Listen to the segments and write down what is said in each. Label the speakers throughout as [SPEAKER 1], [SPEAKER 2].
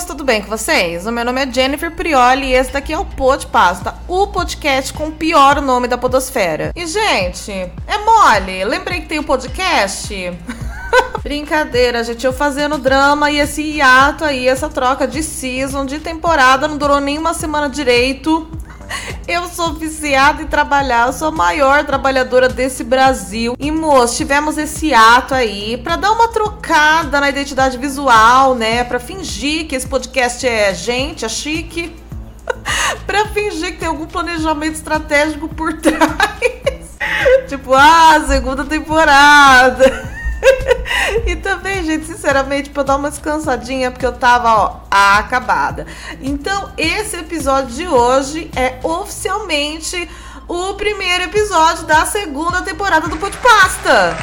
[SPEAKER 1] amigos, tudo bem com vocês? O meu nome é Jennifer Prioli e esse daqui é o Pod Pasta, o podcast com o pior nome da podosfera. E, gente, é mole, lembrei que tem o um podcast? Brincadeira, gente, eu fazendo drama e esse hiato aí, essa troca de season, de temporada, não durou nem uma semana direito. Eu sou viciada em trabalhar, eu sou a maior trabalhadora desse Brasil. E, moço, tivemos esse ato aí para dar uma trocada na identidade visual, né? Para fingir que esse podcast é gente, é chique. para fingir que tem algum planejamento estratégico por trás. tipo, ah, segunda temporada. e também, gente, sinceramente, pra dar uma descansadinha, porque eu tava, ó, acabada. Então, esse episódio de hoje é oficialmente o primeiro episódio da segunda temporada do Pode Pasta.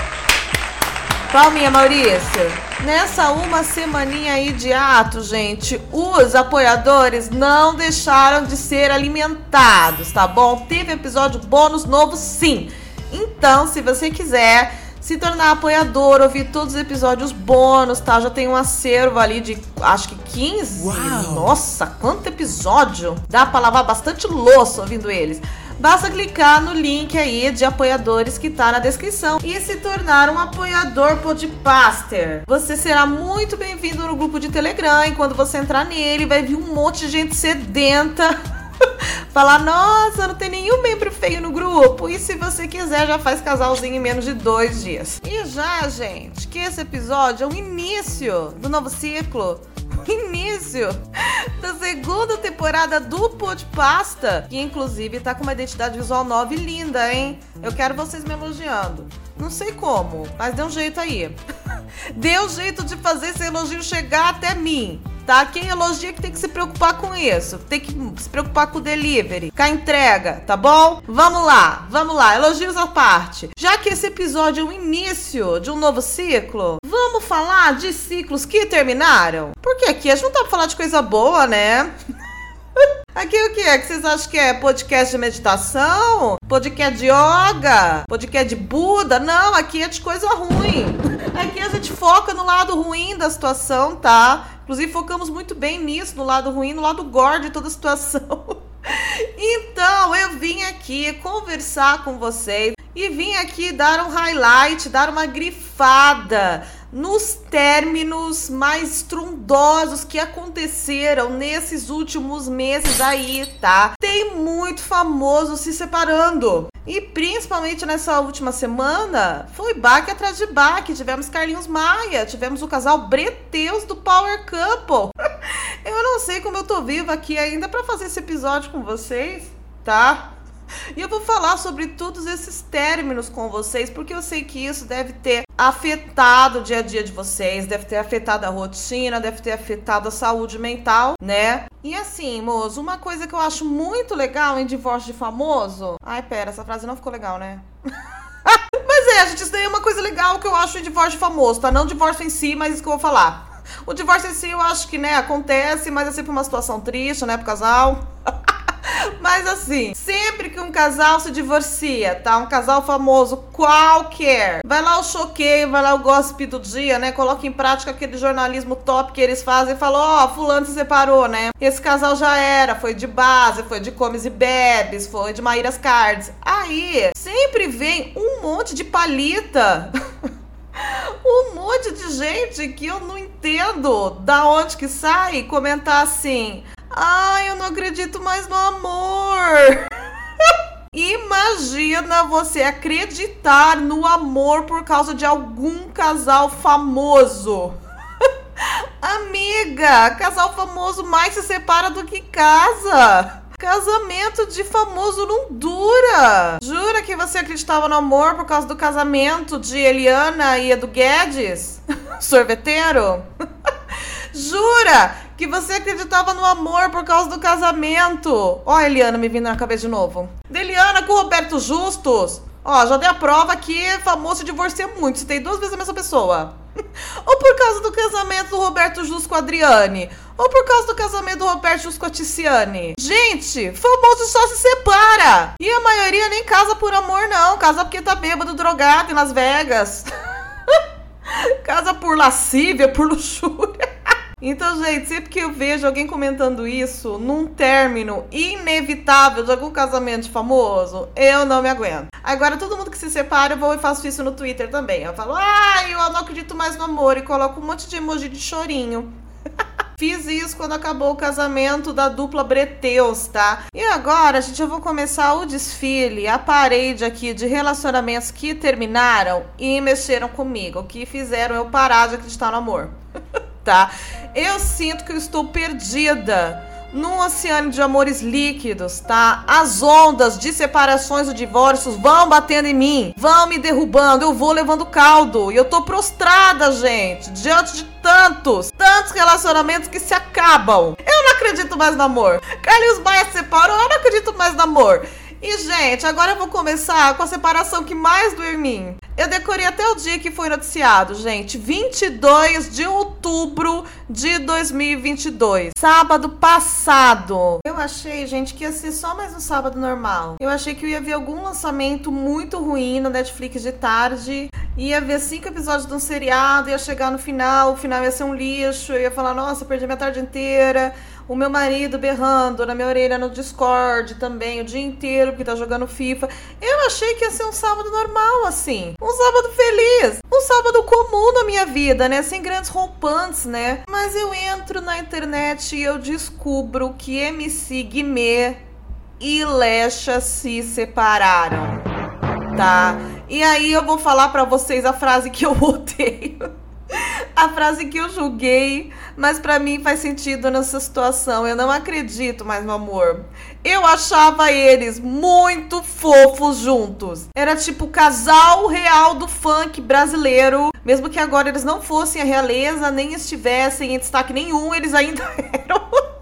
[SPEAKER 1] Palminha, Maurício. Nessa uma semaninha aí de ato, gente, os apoiadores não deixaram de ser alimentados, tá bom? Teve episódio bônus novo, sim. Então, se você quiser se tornar apoiador, ouvir todos os episódios bônus, tá? Já tem um acervo ali de acho que 15. Uau. Nossa, quanto episódio! Dá pra lavar bastante louça ouvindo eles. Basta clicar no link aí de apoiadores que tá na descrição e se tornar um apoiador Podpaster. Você será muito bem-vindo no grupo de Telegram e quando você entrar nele vai vir um monte de gente sedenta Falar, nossa, não tem nenhum membro feio no grupo. E se você quiser, já faz casalzinho em menos de dois dias. E já, gente, que esse episódio é o início do novo ciclo. O início da segunda temporada do Podpasta, que inclusive tá com uma identidade visual nova e linda, hein? Eu quero vocês me elogiando. Não sei como, mas deu um jeito aí. deu jeito de fazer esse elogio chegar até mim tá? Quem elogia que tem que se preocupar com isso. Tem que se preocupar com o delivery, com a entrega, tá bom? Vamos lá, vamos lá, elogios à parte. Já que esse episódio é o início de um novo ciclo, vamos falar de ciclos que terminaram? Porque aqui a gente não tá pra falar de coisa boa, né? Aqui o que é? Que vocês acham que é podcast de meditação? Podcast de yoga? Podcast de Buda? Não, aqui é de coisa ruim. Aqui a gente foca no lado ruim da situação, tá? Inclusive, focamos muito bem nisso, no lado ruim, no lado gore de toda a situação. Então, eu vim aqui conversar com vocês e vim aqui dar um highlight, dar uma grifada nos términos mais estrondosos que aconteceram nesses últimos meses aí, tá? Muito famoso se separando. E principalmente nessa última semana, foi baque atrás de baque. Tivemos Carlinhos Maia, tivemos o casal Breteus do Power Couple. eu não sei como eu tô viva aqui ainda para fazer esse episódio com vocês, tá? E eu vou falar sobre todos esses términos com vocês, porque eu sei que isso deve ter afetado o dia a dia de vocês, deve ter afetado a rotina, deve ter afetado a saúde mental, né? E assim, moço, uma coisa que eu acho muito legal em divórcio de famoso. Ai, pera, essa frase não ficou legal, né? mas é, gente, isso daí é uma coisa legal que eu acho em divórcio de famoso, tá? Não divórcio em si, mas isso que eu vou falar. O divórcio em si eu acho que, né, acontece, mas é sempre uma situação triste, né, pro casal. Assim, sempre que um casal se divorcia, tá? Um casal famoso qualquer, vai lá o choqueio, vai lá o gossip do dia, né? Coloca em prática aquele jornalismo top que eles fazem e fala: Ó, oh, Fulano se separou, né? Esse casal já era, foi de base, foi de comes e bebes, foi de Maíras Cards. Aí, sempre vem um monte de palita. um monte de gente que eu não entendo da onde que sai comentar assim: Ai, eu não acredito mais no amor. Imagina você acreditar no amor por causa de algum casal famoso. Amiga, casal famoso mais se separa do que casa. Casamento de famoso não dura. Jura que você acreditava no amor por causa do casamento de Eliana e Edu Guedes? Sorveteiro? Jura que você acreditava no amor por causa do casamento? Ó, a Eliana me vindo na cabeça de novo. Deliana com o Roberto Justus. Ó, já dei a prova que famoso divorcia muito. Se tem duas vezes a mesma pessoa. Ou por causa do casamento do Roberto Justus com a Adriane. Ou por causa do casamento do Roberto Justus com a Ticiane. Gente, famoso só se separa. E a maioria nem casa por amor, não. Casa porque tá bêbado, drogado em Las Vegas. casa por lascívia, por luxúria. Então, gente, sempre que eu vejo alguém comentando isso num término inevitável de algum casamento famoso, eu não me aguento. Agora, todo mundo que se separa, eu vou e faço isso no Twitter também. Eu falo, ai, eu não acredito mais no amor e coloco um monte de emoji de chorinho. Fiz isso quando acabou o casamento da dupla Breteus, tá? E agora, gente, eu vou começar o desfile, a parede aqui de relacionamentos que terminaram e mexeram comigo, que fizeram eu parar de acreditar no amor. Tá? Eu sinto que eu estou perdida num oceano de amores líquidos, tá? As ondas de separações e divórcios vão batendo em mim, vão me derrubando, eu vou levando caldo. E eu tô prostrada, gente, diante de tantos, tantos relacionamentos que se acabam. Eu não acredito mais no amor. Carlinhos Maia se separou, eu não acredito mais no amor. E, gente, agora eu vou começar com a separação que mais doeu em mim. Eu decorei até o dia que foi noticiado, gente. 22 de outubro de 2022. Sábado passado. Eu achei, gente, que ia ser só mais um sábado normal. Eu achei que eu ia ver algum lançamento muito ruim no Netflix de tarde. Ia ver cinco episódios de um seriado, ia chegar no final, o final ia ser um lixo. Eu ia falar, nossa, perdi minha tarde inteira o meu marido berrando na minha orelha no Discord também o dia inteiro porque tá jogando FIFA. Eu achei que ia ser um sábado normal, assim. Um sábado feliz. Um sábado comum na minha vida, né? Sem grandes rompantes, né? Mas eu entro na internet e eu descubro que MC Guimê e Lecha se separaram. Tá? E aí eu vou falar para vocês a frase que eu odeio a frase que eu julguei, mas para mim faz sentido nessa situação. Eu não acredito mais no amor. Eu achava eles muito fofos juntos. Era tipo o casal real do funk brasileiro. Mesmo que agora eles não fossem a realeza, nem estivessem em destaque nenhum, eles ainda eram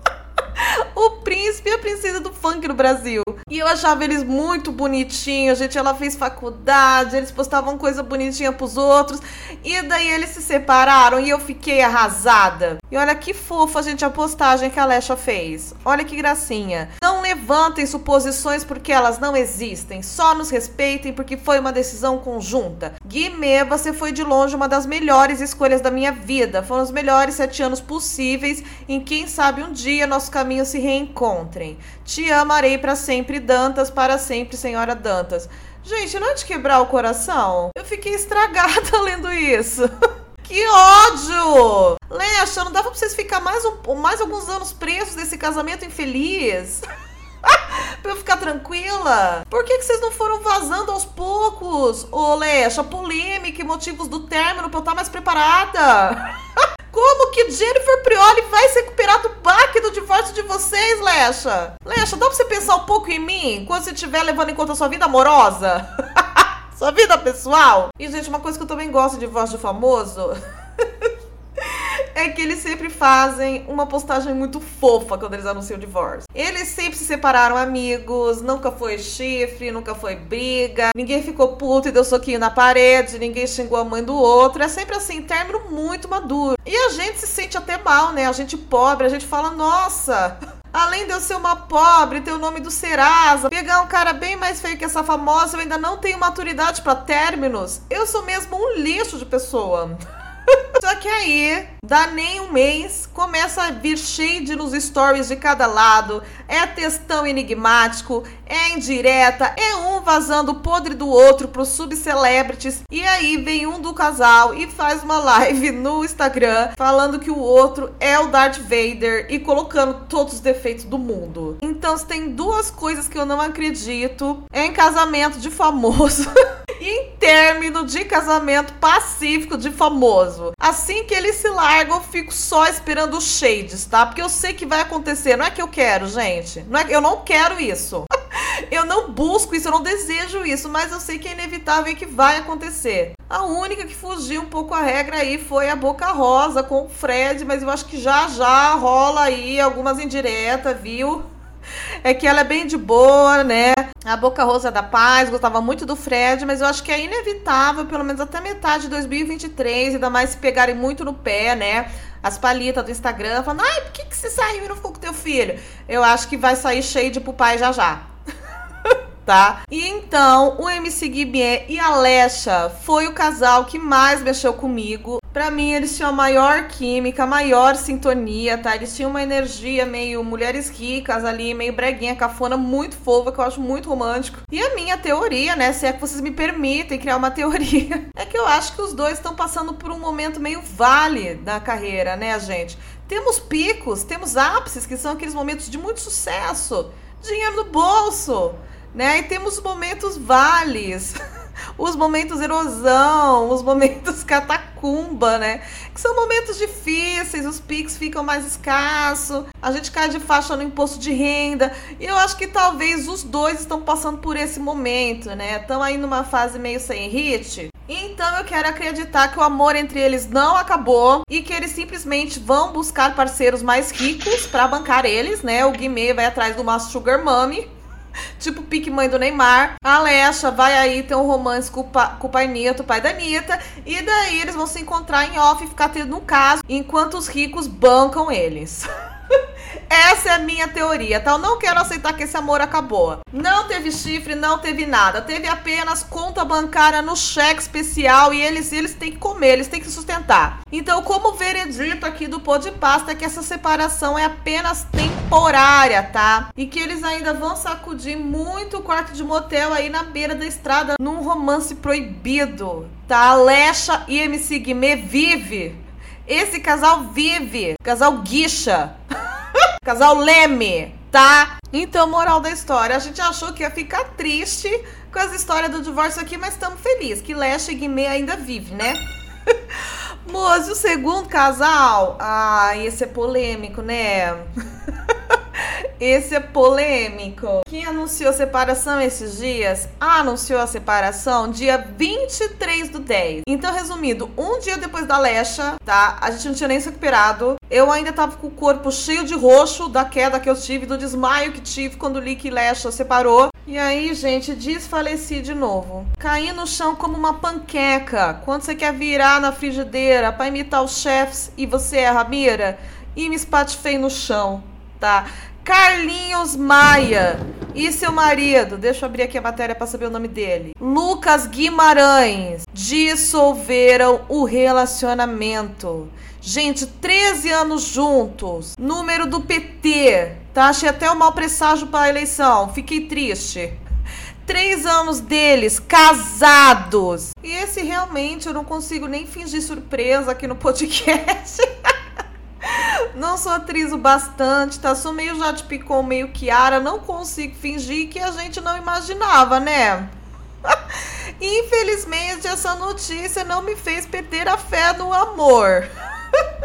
[SPEAKER 1] o príncipe e a princesa do funk no Brasil. E eu achava eles muito bonitinhos, gente. Ela fez faculdade, eles postavam coisa bonitinha pros outros. E daí eles se separaram e eu fiquei arrasada. E olha que fofa, gente, a postagem que a Lesha fez. Olha que gracinha. Levantem suposições porque elas não existem. Só nos respeitem porque foi uma decisão conjunta. Guimê, você foi de longe uma das melhores escolhas da minha vida. Foram os melhores sete anos possíveis em quem sabe um dia nossos caminhos se reencontrem. Te amarei para sempre, Dantas, para sempre, Senhora Dantas. Gente, não é de quebrar o coração? Eu fiquei estragada lendo isso. Que ódio! Lecha, não dava pra vocês ficar mais, um, mais alguns anos presos nesse casamento infeliz? pra eu ficar tranquila? Por que, que vocês não foram vazando aos poucos? Ô, Lecha, polêmica e motivos do término pra eu estar mais preparada? Como que Jennifer Prioli vai se recuperar do baque do divórcio de vocês, Lecha? Lecha, dá pra você pensar um pouco em mim quando você estiver levando em conta a sua vida amorosa? sua vida pessoal? E, gente, uma coisa que eu também gosto de voz de famoso é que eles sempre fazem uma postagem muito fofa quando eles anunciam o divórcio. Eles sempre se separaram amigos, nunca foi chifre, nunca foi briga, ninguém ficou puto e deu soquinho na parede, ninguém xingou a mãe do outro. É sempre assim, término muito maduro. E a gente se sente até mal, né? A gente pobre, a gente fala, nossa. Além de eu ser uma pobre, ter o nome do Serasa, pegar um cara bem mais feio que essa famosa, eu ainda não tenho maturidade para términos. Eu sou mesmo um lixo de pessoa. Só que aí, dá nem um mês, começa a vir shade nos stories de cada lado. É textão enigmático, é indireta, é um vazando podre do outro pros subcelebrities. E aí vem um do casal e faz uma live no Instagram falando que o outro é o Darth Vader e colocando todos os defeitos do mundo. Então, se tem duas coisas que eu não acredito, é em casamento de famoso. e em término de casamento pacífico de famoso. Assim que eles se largam, eu fico só esperando os shades, tá? Porque eu sei que vai acontecer. Não é que eu quero, gente. Não é, eu não quero isso. eu não busco isso, eu não desejo isso, mas eu sei que é inevitável e que vai acontecer. A única que fugiu um pouco a regra aí foi a Boca Rosa com o Fred, mas eu acho que já já rola aí algumas indiretas, viu? É que ela é bem de boa, né? A Boca Rosa da Paz, gostava muito do Fred, mas eu acho que é inevitável, pelo menos até metade de 2023, ainda mais se pegarem muito no pé, né? As palitas do Instagram falando, ai, por que, que você saiu e não ficou com teu filho? Eu acho que vai sair cheio de pro pai já já. Tá? E então, o MC Guimê e a Lecha foi o casal que mais mexeu comigo Pra mim, eles tinham a maior química, a maior sintonia, tá? Eles tinham uma energia meio mulheres ricas ali, meio breguinha, cafona, muito fofa, que eu acho muito romântico. E a minha teoria, né, se é que vocês me permitem criar uma teoria, é que eu acho que os dois estão passando por um momento meio vale da carreira, né, gente? Temos picos, temos ápices, que são aqueles momentos de muito sucesso, dinheiro no bolso, né? E temos momentos vales. os momentos erosão, os momentos catacumba, né? Que são momentos difíceis, os PIX ficam mais escassos, a gente cai de faixa no imposto de renda. E eu acho que talvez os dois estão passando por esse momento, né? Estão aí numa fase meio sem hit. Então eu quero acreditar que o amor entre eles não acabou e que eles simplesmente vão buscar parceiros mais ricos para bancar eles, né? O Guimê vai atrás de uma sugar mommy tipo pique mãe do Neymar. A Alexa vai aí ter um romance com o, pa, com o pai Neto, o pai da Anitta. E daí eles vão se encontrar em off e ficar tendo um caso, enquanto os ricos bancam eles. Essa é a minha teoria, tá? Eu não quero aceitar que esse amor acabou. Não teve chifre, não teve nada. Teve apenas conta bancária no cheque especial e eles, eles têm que comer, eles têm que sustentar. Então, como veredito aqui do pó de pasta é que essa separação é apenas temporária, tá? E que eles ainda vão sacudir muito o quarto de motel aí na beira da estrada num romance proibido, tá? Alexa e MC Guimê vive. Esse casal vive. Casal guicha. Casal Leme, tá? Então, moral da história, a gente achou que ia ficar triste com as histórias do divórcio aqui, mas estamos felizes que Lesha e Guimê ainda vive, né? Moço, o segundo casal, ah, esse é polêmico, né? Esse é polêmico. Quem anunciou separação esses dias? Ah, anunciou a separação dia 23 do 10. Então, resumindo, um dia depois da Lecha, tá? A gente não tinha nem se recuperado. Eu ainda tava com o corpo cheio de roxo da queda que eu tive, do desmaio que tive quando li que Lecha separou. E aí, gente, desfaleci de novo. Caí no chão como uma panqueca. Quando você quer virar na frigideira para imitar os chefes e você erra a mira, e me espatifei no chão, tá? Carlinhos Maia e seu marido, deixa eu abrir aqui a matéria para saber o nome dele. Lucas Guimarães dissolveram o relacionamento. Gente, 13 anos juntos. Número do PT, tá? Achei até um mau presságio para a eleição. Fiquei triste. Três anos deles casados. E esse realmente eu não consigo nem fingir surpresa aqui no podcast. Não sou atriz o bastante, tá? Sou meio Jade Picon, meio Kiara. Não consigo fingir que a gente não imaginava, né? Infelizmente, essa notícia não me fez perder a fé no amor.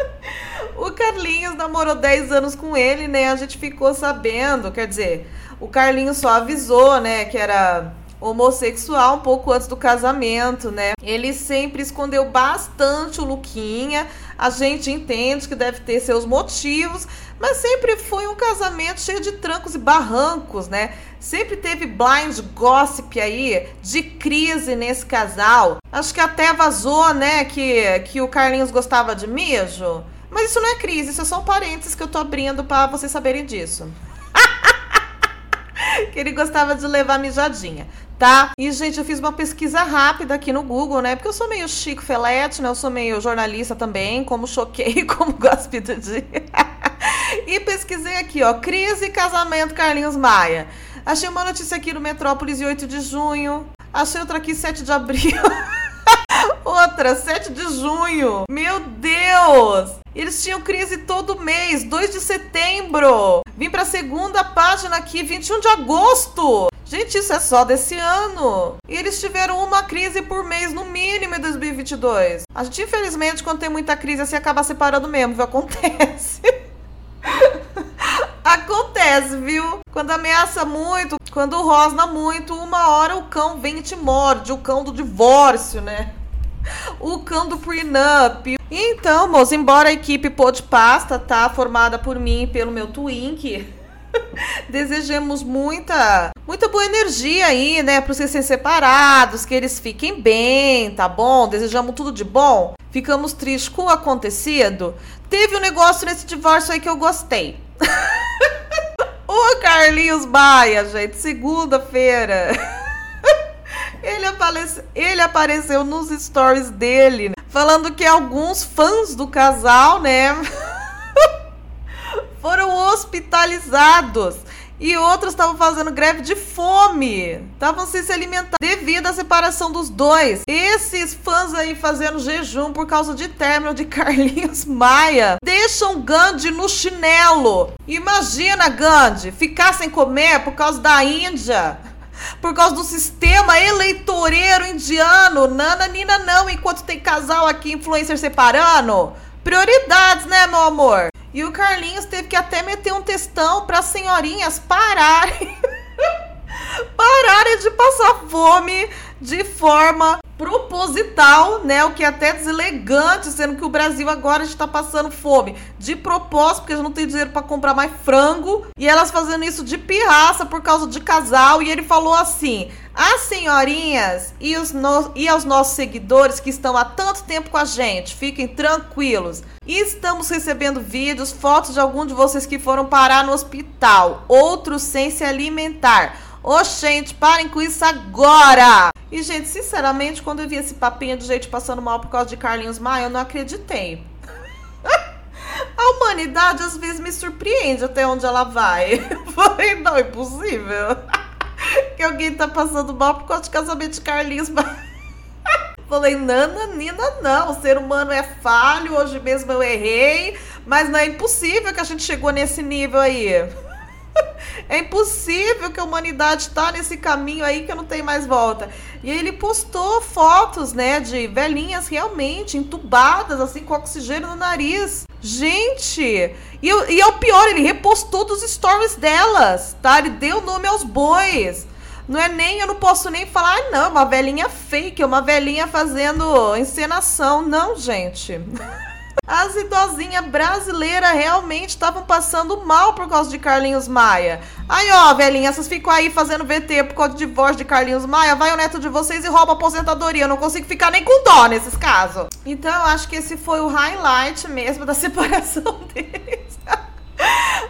[SPEAKER 1] o Carlinhos namorou 10 anos com ele, né? A gente ficou sabendo, quer dizer, o Carlinhos só avisou, né, que era homossexual um pouco antes do casamento, né? Ele sempre escondeu bastante o Luquinha. A gente entende que deve ter seus motivos, mas sempre foi um casamento cheio de trancos e barrancos, né? Sempre teve blind gossip aí de crise nesse casal. Acho que até vazou, né, que, que o Carlinhos gostava de mijo. Mas isso não é crise, isso é só um parênteses que eu tô abrindo para vocês saberem disso. que ele gostava de levar mijadinha tá? E, gente, eu fiz uma pesquisa rápida aqui no Google, né? Porque eu sou meio Chico Felete, né? Eu sou meio jornalista também, como choquei, como gosto do dia. e pesquisei aqui, ó, crise casamento Carlinhos Maia. Achei uma notícia aqui no Metrópolis 8 de junho. Achei outra aqui 7 de abril. outra, 7 de junho. Meu Deus! Eles tinham crise todo mês, 2 de setembro. Vim pra segunda página aqui, 21 de agosto. Gente, isso é só desse ano. E eles tiveram uma crise por mês, no mínimo, em 2022. A gente, infelizmente, quando tem muita crise, assim, acaba separando mesmo, viu? Acontece. Acontece, viu? Quando ameaça muito, quando rosna muito, uma hora o cão vem e te morde. O cão do divórcio, né? O cão do prenup. Então, moço, embora a equipe Pod Pasta tá formada por mim e pelo meu Twink Desejamos muita, muita boa energia aí, né, para vocês serem separados, que eles fiquem bem, tá bom? Desejamos tudo de bom. Ficamos tristes com o acontecido. Teve um negócio nesse divórcio aí que eu gostei. o Carlinhos Baia, gente, segunda-feira. Ele, ele apareceu nos stories dele, falando que alguns fãs do casal, né, foram hospitalizados e outros estavam fazendo greve de fome, estavam sem se alimentar devido à separação dos dois. Esses fãs aí fazendo jejum por causa de término de Carlinhos Maia deixam Gandhi no chinelo. Imagina, Gandhi, ficar sem comer por causa da Índia por causa do sistema eleitoreiro indiano. Nana, Nina, não, enquanto tem casal aqui, influencer separando. Prioridades, né, meu amor? E o Carlinhos teve que até meter um textão para as senhorinhas pararem. pararem de passar fome de forma proposital, né? O que é até deselegante, sendo que o Brasil agora está passando fome de propósito, porque gente não tem dinheiro para comprar mais frango, e elas fazendo isso de pirraça por causa de casal. E ele falou assim: as senhorinhas e, os no... e aos nossos seguidores que estão há tanto tempo com a gente, fiquem tranquilos. Estamos recebendo vídeos, fotos de alguns de vocês que foram parar no hospital, outros sem se alimentar. Ô, gente, parem com isso agora! E, gente, sinceramente, quando eu vi esse papinho de gente passando mal por causa de Carlinhos Maia, eu não acreditei. A humanidade às vezes me surpreende até onde ela vai. Falei, não, é possível. Que alguém tá passando mal por causa de casamento de Carlinhos Maia. Falei, Nana, Nina, não. O ser humano é falho, hoje mesmo eu errei. Mas não é impossível que a gente chegou nesse nível aí. É impossível que a humanidade está nesse caminho aí que não tem mais volta. E ele postou fotos, né, de velhinhas realmente entubadas, assim, com oxigênio no nariz. Gente! E, e é o pior, ele repostou dos stories delas, tá? Ele deu nome aos bois. Não é nem, eu não posso nem falar, ah, não, uma velhinha fake, uma velhinha fazendo encenação. Não, gente. As idosinhas brasileiras realmente estavam passando mal por causa de Carlinhos Maia. Aí, ó, velhinha, vocês ficam aí fazendo VT por causa de divórcio de Carlinhos Maia, vai o neto de vocês e rouba a aposentadoria. Eu não consigo ficar nem com dó nesses casos. Então, eu acho que esse foi o highlight mesmo da separação deles.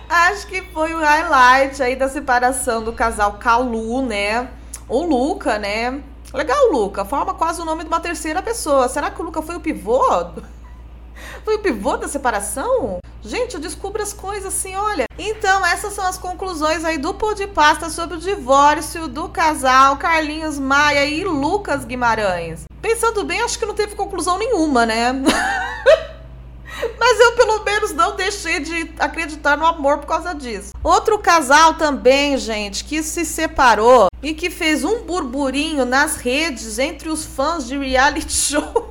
[SPEAKER 1] acho que foi o highlight aí da separação do casal Calu, né? Ou Luca, né? Legal, Luca. Forma quase o nome de uma terceira pessoa. Será que o Luca foi o pivô? Foi o pivô da separação? Gente, eu descubro as coisas assim, olha. Então, essas são as conclusões aí do Pô de Pasta sobre o divórcio do casal Carlinhos Maia e Lucas Guimarães. Pensando bem, acho que não teve conclusão nenhuma, né? Mas eu, pelo menos, não deixei de acreditar no amor por causa disso. Outro casal também, gente, que se separou e que fez um burburinho nas redes entre os fãs de reality show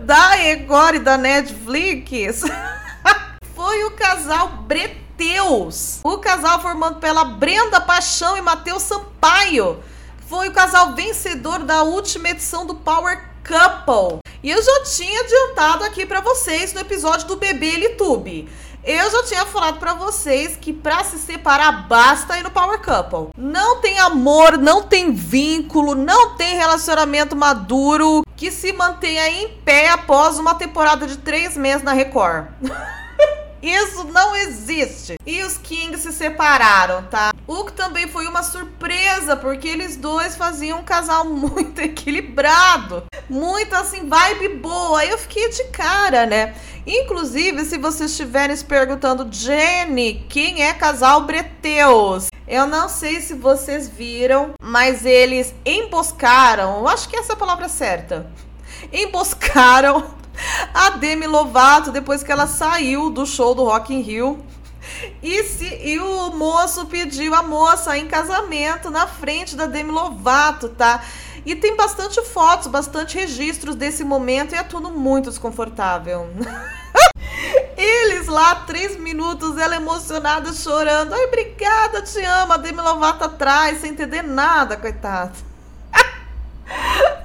[SPEAKER 1] da Egor e da Netflix foi o casal Breteus. O casal formado pela Brenda Paixão e Matheus Sampaio. Foi o casal vencedor da última edição do Power Couple. E eu já tinha adiantado aqui para vocês no episódio do Bebê YouTube. Eu já tinha falado para vocês que para se separar basta ir no Power Couple. Não tem amor, não tem vínculo, não tem relacionamento maduro que se mantenha em pé após uma temporada de três meses na Record. Isso não existe. E os Kings se separaram, tá? O que também foi uma surpresa, porque eles dois faziam um casal muito equilibrado. Muito assim, vibe boa. Eu fiquei de cara, né? Inclusive, se vocês estiverem se perguntando, Jenny, quem é casal Breteus? Eu não sei se vocês viram, mas eles emboscaram, eu acho que essa é a palavra certa. Emboscaram a Demi Lovato depois que ela saiu do show do Rock in Rio. E, se, e o moço pediu a moça em casamento na frente da Demi Lovato, tá? E tem bastante fotos, bastante registros desse momento e é tudo muito desconfortável. Eles lá, três minutos, ela emocionada, chorando. Ai, obrigada, te amo. A Demi Lovato atrás, sem entender nada, coitado.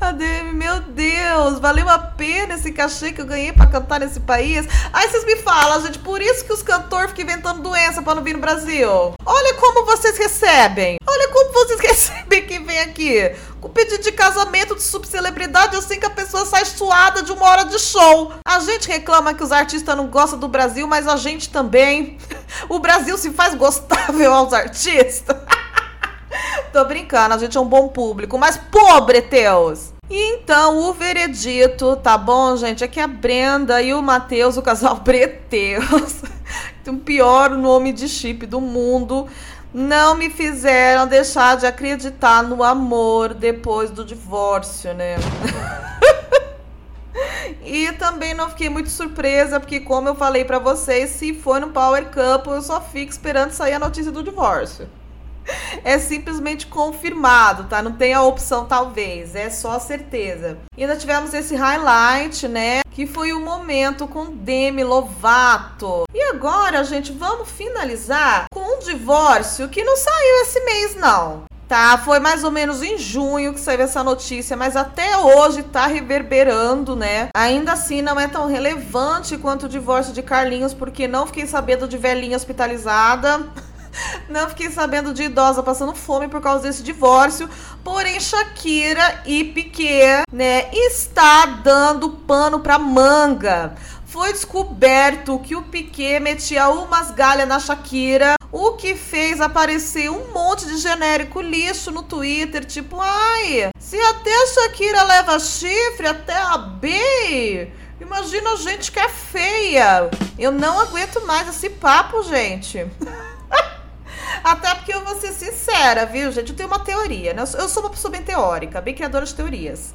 [SPEAKER 1] ADM, meu Deus, valeu a pena esse cachê que eu ganhei para cantar nesse país. Aí vocês me falam, gente, por isso que os cantores ficam inventando doença para não vir no Brasil. Olha como vocês recebem. Olha como vocês recebem quem vem aqui. Com pedido de casamento de subcelebridade, assim que a pessoa sai suada de uma hora de show. A gente reclama que os artistas não gostam do Brasil, mas a gente também. O Brasil se faz gostável aos artistas. Tô brincando, a gente é um bom público, mas pobre, Teus! E então, o veredito, tá bom, gente? É que a Brenda e o Matheus, o casal Breteus, o pior nome de chip do mundo, não me fizeram deixar de acreditar no amor depois do divórcio, né? e também não fiquei muito surpresa, porque como eu falei para vocês, se for no Power Couple, eu só fico esperando sair a notícia do divórcio. É simplesmente confirmado, tá? Não tem a opção talvez, é só certeza. E ainda tivemos esse highlight, né? Que foi o momento com Demi Lovato. E agora, gente, vamos finalizar com um divórcio que não saiu esse mês, não. Tá, foi mais ou menos em junho que saiu essa notícia, mas até hoje tá reverberando, né? Ainda assim não é tão relevante quanto o divórcio de Carlinhos, porque não fiquei sabendo de velhinha hospitalizada. Não fiquei sabendo de idosa passando fome por causa desse divórcio. Porém, Shakira e Piquet, né, está dando pano pra manga. Foi descoberto que o Piquet metia umas galhas na Shakira, o que fez aparecer um monte de genérico lixo no Twitter, tipo, ai, se até a Shakira leva chifre, até a B, imagina a gente que é feia. Eu não aguento mais esse papo, gente. Até porque eu vou ser sincera, viu, gente? Eu tenho uma teoria, né? Eu sou uma pessoa bem teórica, bem criadora de teorias.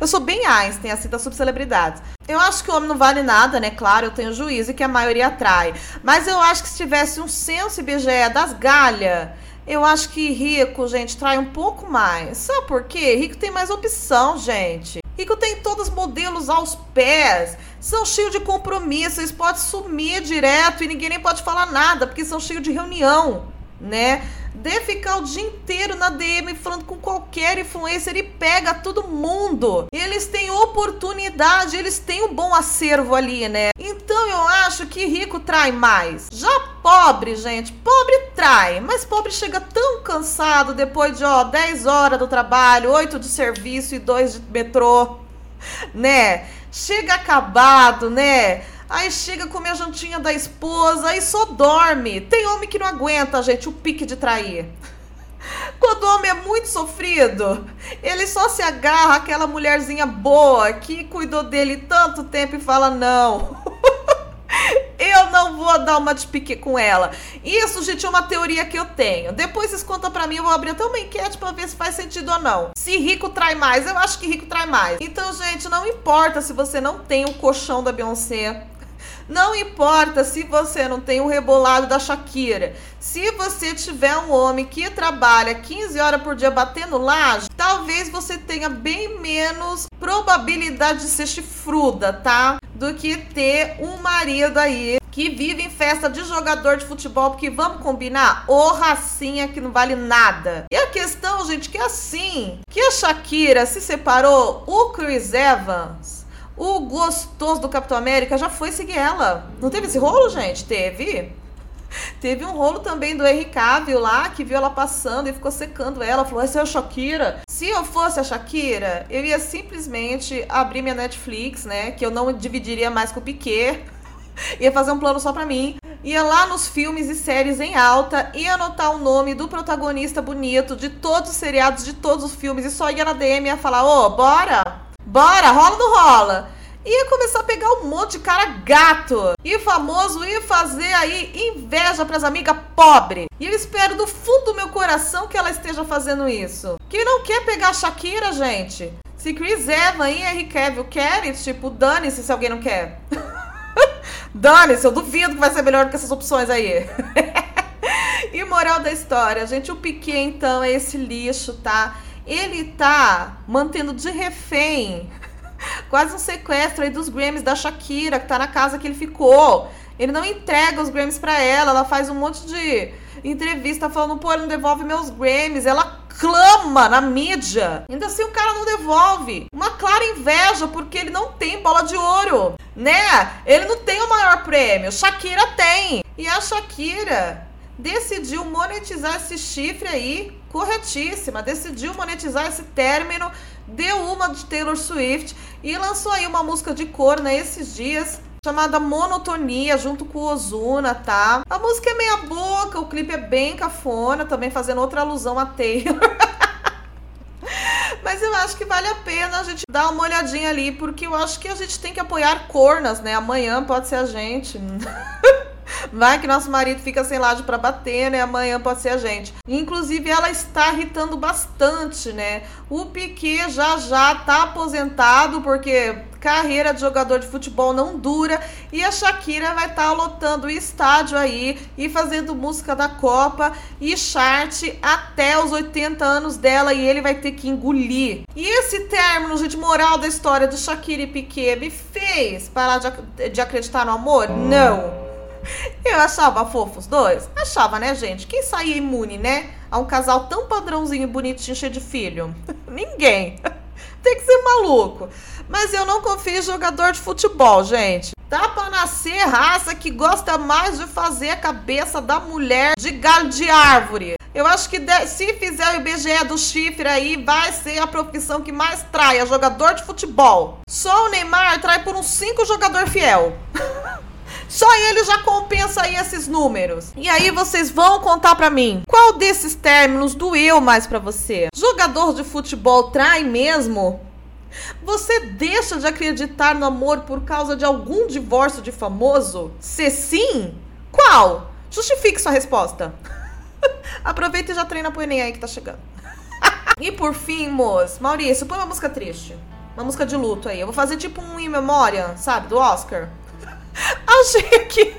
[SPEAKER 1] Eu sou bem Einstein, assim, das subcelebridades. Eu acho que o homem não vale nada, né? Claro, eu tenho juízo e que a maioria atrai. Mas eu acho que se tivesse um senso IBGE das galhas, eu acho que rico, gente, trai um pouco mais. Sabe por quê? Rico tem mais opção, gente. Rico tem todos os modelos aos pés são cheios de compromisso, eles podem sumir direto e ninguém nem pode falar nada, porque são cheios de reunião, né? De ficar o dia inteiro na DM falando com qualquer influencer e pega todo mundo. Eles têm oportunidade, eles têm um bom acervo ali, né? Então eu acho que rico trai mais. Já pobre, gente, pobre trai, mas pobre chega tão cansado depois de, ó, 10 horas do trabalho, 8 de serviço e 2 de metrô, né? chega acabado, né? Aí chega com a jantinha da esposa, aí só dorme. Tem homem que não aguenta, gente, o pique de trair. Quando o homem é muito sofrido, ele só se agarra àquela mulherzinha boa que cuidou dele tanto tempo e fala: não. Eu não vou dar uma de pique com ela. Isso, gente, é uma teoria que eu tenho. Depois vocês contam pra mim, eu vou abrir até uma enquete pra ver se faz sentido ou não. Se rico trai mais, eu acho que rico trai mais. Então, gente, não importa se você não tem o colchão da Beyoncé. Não importa se você não tem o rebolado da Shakira. Se você tiver um homem que trabalha 15 horas por dia batendo laje, talvez você tenha bem menos probabilidade de ser chifruda, tá? Do que ter um marido aí que vive em festa de jogador de futebol, porque vamos combinar, ô racinha que não vale nada. E a questão, gente, que é assim, que a Shakira se separou, o Chris Evans, o gostoso do Capitão América, já foi seguir ela. Não teve esse rolo, gente? Teve. Teve um rolo também do Henry Cavill lá, que viu ela passando e ficou secando ela. Falou, essa é a Shakira. Se eu fosse a Shakira, eu ia simplesmente abrir minha Netflix, né? Que eu não dividiria mais com o Piquet. Ia fazer um plano só pra mim. Ia lá nos filmes e séries em alta, ia anotar o nome do protagonista bonito de todos os seriados, de todos os filmes, e só ia na DM e ia falar: Ô, oh, bora? Bora, rola ou não rola? ia começar a pegar um monte de cara gato. E famoso ia fazer aí inveja pras amigas pobres. E eu espero do fundo do meu coração que ela esteja fazendo isso. Quem não quer pegar a Shakira, gente? Se Chris Evans e Henry Cavill querem, tipo, dane-se se alguém não quer. dane-se, eu duvido que vai ser melhor do que essas opções aí. e moral da história, gente, o Piquet então é esse lixo, tá? Ele tá mantendo de refém Quase um sequestro aí dos Grammys da Shakira, que tá na casa que ele ficou. Ele não entrega os Grammys para ela, ela faz um monte de entrevista falando, pô, ele não devolve meus Grammys. Ela clama na mídia. Ainda assim o cara não devolve. Uma clara inveja, porque ele não tem bola de ouro, né? Ele não tem o maior prêmio. Shakira tem. E a Shakira decidiu monetizar esse chifre aí, corretíssima, decidiu monetizar esse término deu uma de Taylor Swift e lançou aí uma música de cor, né, esses dias, chamada Monotonia, junto com o Ozuna, tá? A música é meia boca, o clipe é bem cafona, também fazendo outra alusão a Taylor. Mas eu acho que vale a pena a gente dar uma olhadinha ali, porque eu acho que a gente tem que apoiar cornas, né? Amanhã pode ser a gente. Vai que nosso marido fica sem lado para bater, né? Amanhã pode ser a gente. Inclusive, ela está irritando bastante, né? O Piquet já já tá aposentado porque carreira de jogador de futebol não dura e a Shakira vai estar tá lotando o estádio aí e fazendo música da Copa e chart até os 80 anos dela e ele vai ter que engolir. E esse término, gente, moral da história do Shakira e Piquet me fez parar de, de acreditar no amor? Não. Eu achava fofos dois? Achava, né, gente? Quem saía imune, né? A um casal tão padrãozinho, bonitinho, cheio de filho? Ninguém. Tem que ser maluco. Mas eu não confio em jogador de futebol, gente. Dá pra nascer raça que gosta mais de fazer a cabeça da mulher de galho de árvore. Eu acho que se fizer o IBGE do chifre aí, vai ser a profissão que mais trai, jogador de futebol. Só o Neymar trai por uns cinco jogador fiel. Só ele já compensa aí esses números. E aí vocês vão contar para mim, qual desses términos doeu mais para você? Jogador de futebol trai mesmo? Você deixa de acreditar no amor por causa de algum divórcio de famoso? Se sim, qual? Justifique sua resposta. Aproveita e já treina pro Enem aí que tá chegando. e por fim, moço, Maurício, põe uma música triste. Uma música de luto aí. Eu vou fazer tipo um in memória, sabe, do Oscar. Achei aqui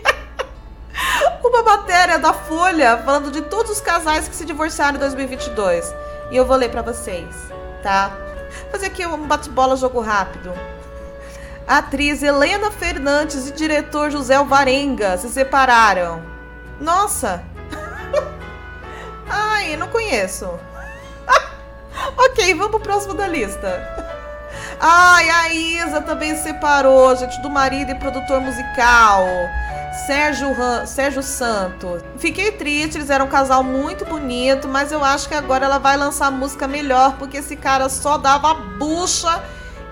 [SPEAKER 1] uma matéria da Folha falando de todos os casais que se divorciaram em 2022. E eu vou ler para vocês, tá? Fazer aqui um bate-bola jogo rápido. A atriz Helena Fernandes e diretor José Alvarenga se separaram. Nossa! Ai, não conheço. ok, vamos pro próximo da lista. Ai, a Isa também se separou, gente, do marido e produtor musical. Sérgio, Sérgio Santos. Fiquei triste, eles eram um casal muito bonito, mas eu acho que agora ela vai lançar música melhor, porque esse cara só dava bucha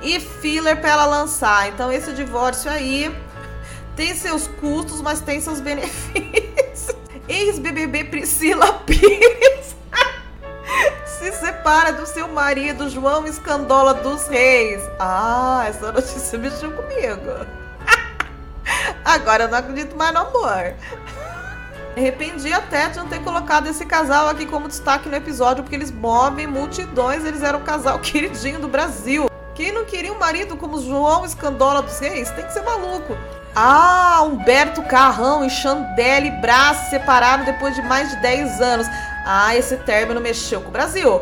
[SPEAKER 1] e filler para ela lançar. Então esse divórcio aí tem seus custos, mas tem seus benefícios. Ex-BBB Priscila Pires separa do seu marido João Escandola dos Reis. Ah, essa notícia mexeu comigo. Agora eu não acredito mais no amor. Arrependi até de não ter colocado esse casal aqui como destaque no episódio, porque eles movem multidões, eles eram o casal queridinho do Brasil. Quem não queria um marido como João Escandola dos Reis tem que ser maluco. Ah, Humberto Carrão e Chandelle Brás se separaram depois de mais de 10 anos. Ah, esse término mexeu com o Brasil.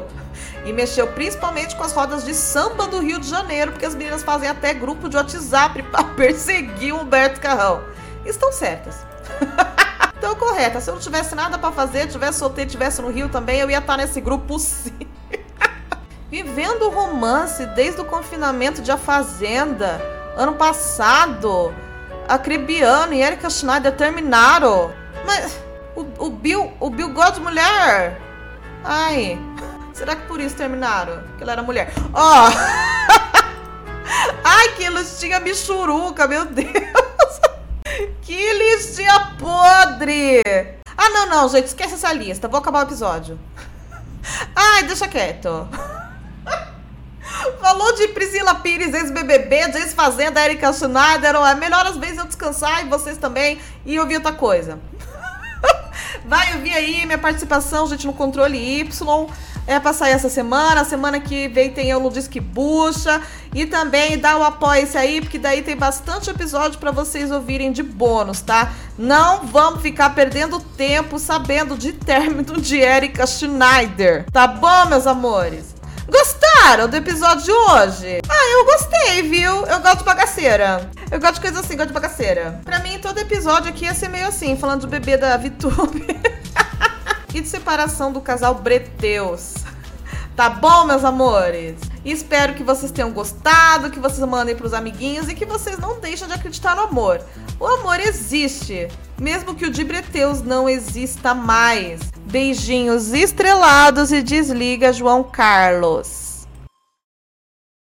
[SPEAKER 1] E mexeu principalmente com as rodas de samba do Rio de Janeiro, porque as meninas fazem até grupo de WhatsApp para perseguir Humberto Carrão. Estão certas. Estão corretas. Se eu não tivesse nada para fazer, tivesse solteiro, tivesse no Rio também, eu ia estar nesse grupo sim. Vivendo romance desde o confinamento de A Fazenda, ano passado, a Cribiano e Erika Schneider terminaram. Mas o, o Bill, o Bill gosta de mulher. Ai, será que por isso terminaram? Que ela era mulher. Ó. Oh. Ai, que listinha michuruca, meu Deus. Que listinha podre. Ah, não, não, gente, esquece essa lista. Vou acabar o episódio. Ai, deixa quieto. Falou de Priscila Pires, ex-BBB, de ex-Fazenda, Erika Schneider. É melhor às vezes eu descansar e vocês também e ouvir outra coisa. Vai ouvir aí minha participação, gente, no Controle Y. É pra sair essa semana. Semana que vem tem eu no Disque Bucha. E também dá o apoio aí, porque daí tem bastante episódio para vocês ouvirem de bônus, tá? Não vamos ficar perdendo tempo sabendo de término de Erika Schneider. Tá bom, meus amores? Gostaram do episódio de hoje? Ah, eu gostei, viu? Eu gosto de bagaceira. Eu gosto de coisa assim, gosto de bagaceira. Pra mim, todo episódio aqui ia ser meio assim, falando do bebê da VTube. e de separação do casal Breteus. Tá bom, meus amores? Espero que vocês tenham gostado, que vocês mandem pros amiguinhos e que vocês não deixem de acreditar no amor. O amor existe, mesmo que o de Breteus não exista mais. Beijinhos estrelados e desliga João Carlos.